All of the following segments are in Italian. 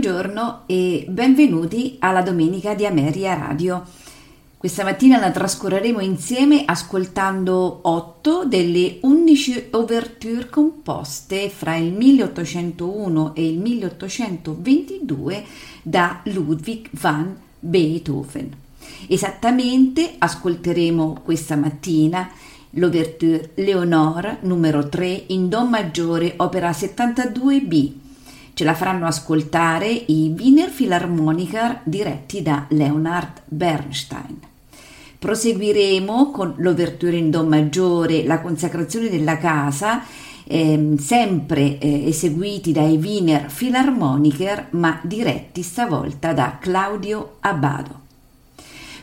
Buongiorno e benvenuti alla Domenica di Ameria Radio. Questa mattina la trascorreremo insieme ascoltando 8 delle 11 ouverture composte fra il 1801 e il 1822 da Ludwig van Beethoven. Esattamente ascolteremo questa mattina l'ouverture Leonore numero 3 in Do maggiore opera 72b Ce la faranno ascoltare i Wiener Philharmoniker diretti da Leonard Bernstein. Proseguiremo con l'ouverture in Do maggiore, la consacrazione della casa, eh, sempre eh, eseguiti dai Wiener Philharmoniker, ma diretti stavolta da Claudio Abbado.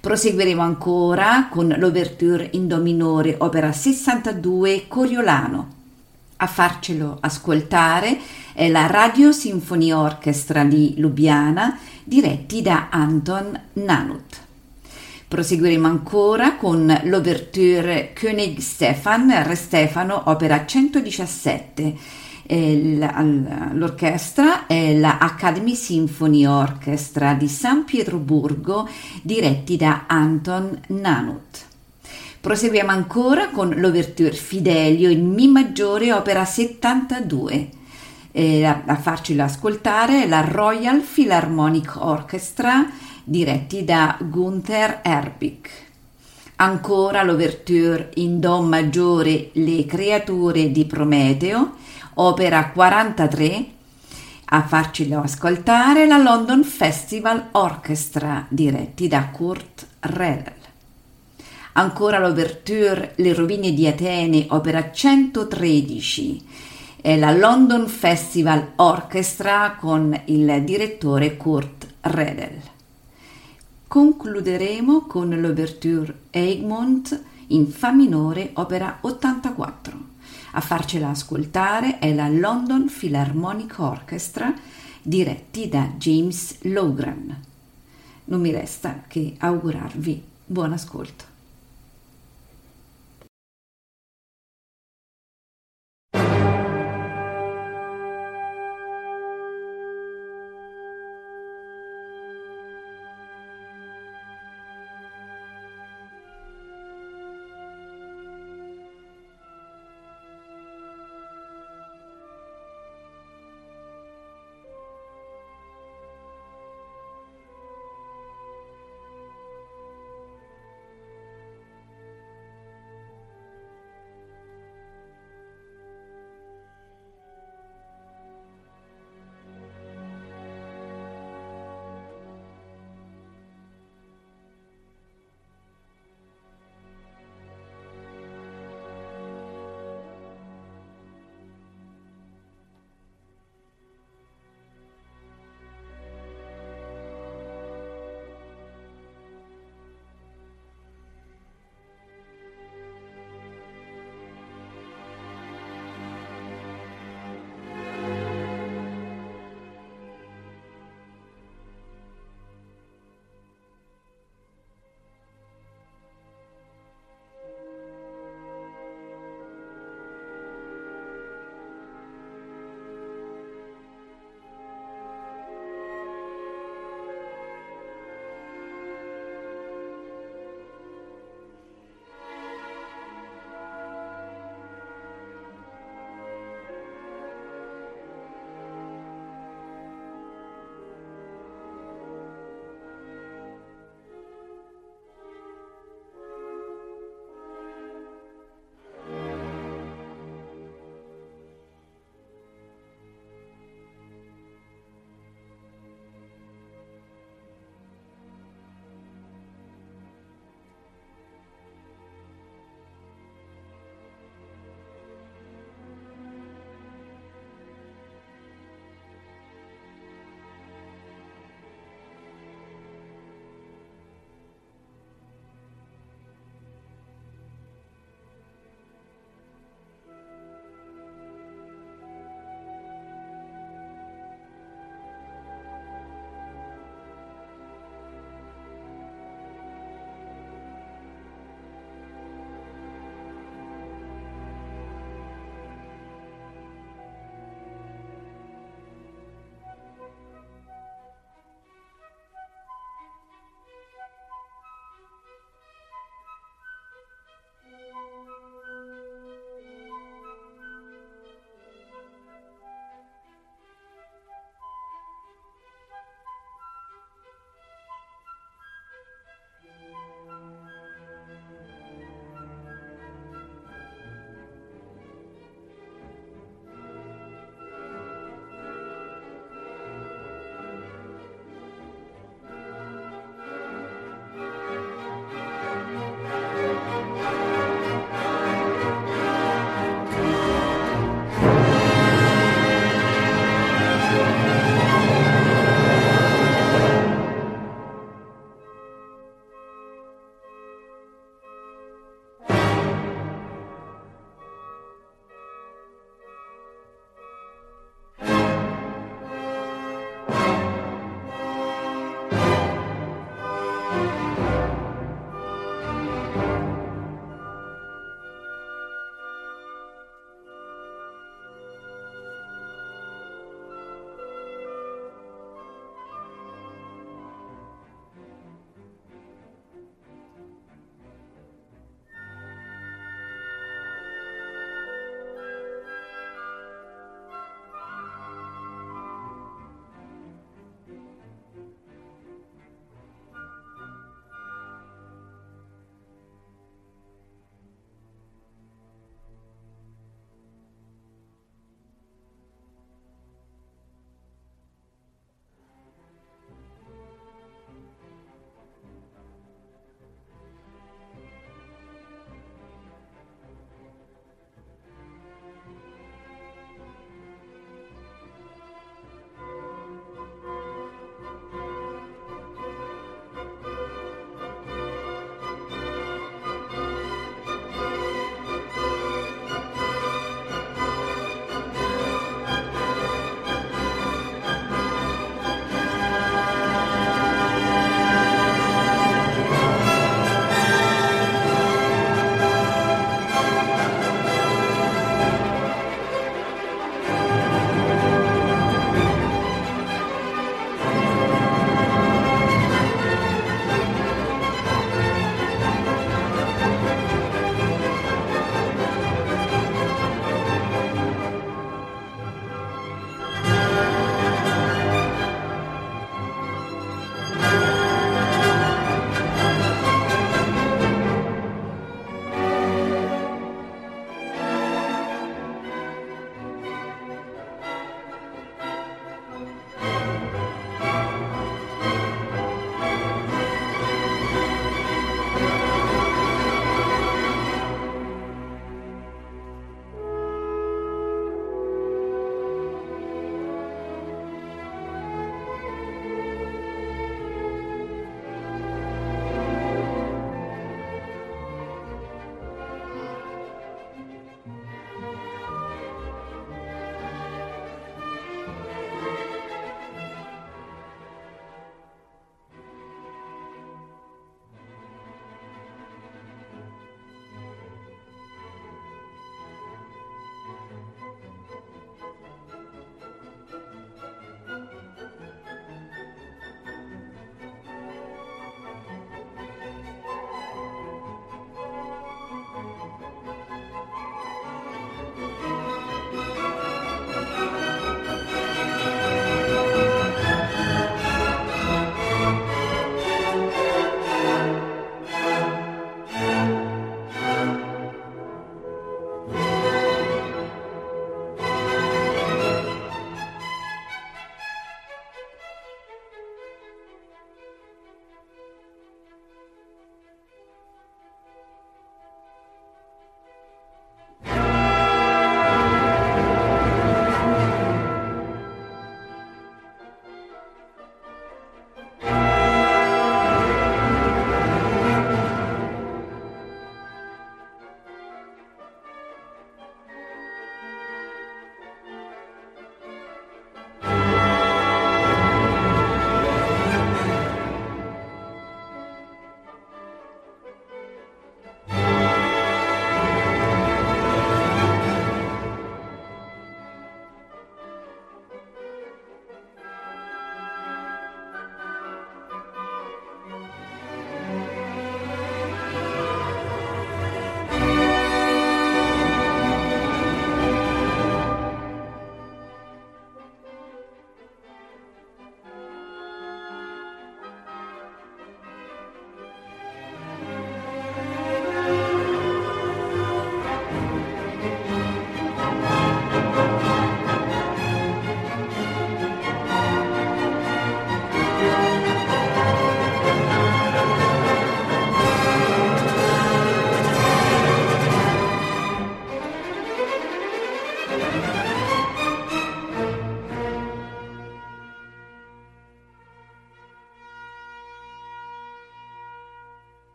Proseguiremo ancora con l'ouverture in Do minore, opera 62 Coriolano. A farcelo ascoltare è la Radio Sinfonia Orchestra di Lubiana, diretti da Anton Nanut. Proseguiremo ancora con l'ouverture König Stefan, Re Stefano, opera 117. L'orchestra è la Academy Symphony Orchestra di San Pietroburgo, diretti da Anton Nanut. Proseguiamo ancora con l'ouverture Fidelio in Mi maggiore, opera 72 eh, a, a farcela ascoltare la Royal Philharmonic Orchestra diretti da Gunther Erbig. Ancora l'ouverture in Do maggiore Le creature di Prometeo, opera 43, a farcelo ascoltare la London Festival Orchestra diretti da Kurt Redel. Ancora l'ouverture Le rovine di Atene, opera 113, è la London Festival Orchestra con il direttore Kurt Redel. Concluderemo con l'ouverture Egmont in Fa minore, opera 84. A farcela ascoltare è la London Philharmonic Orchestra diretti da James Logran. Non mi resta che augurarvi buon ascolto.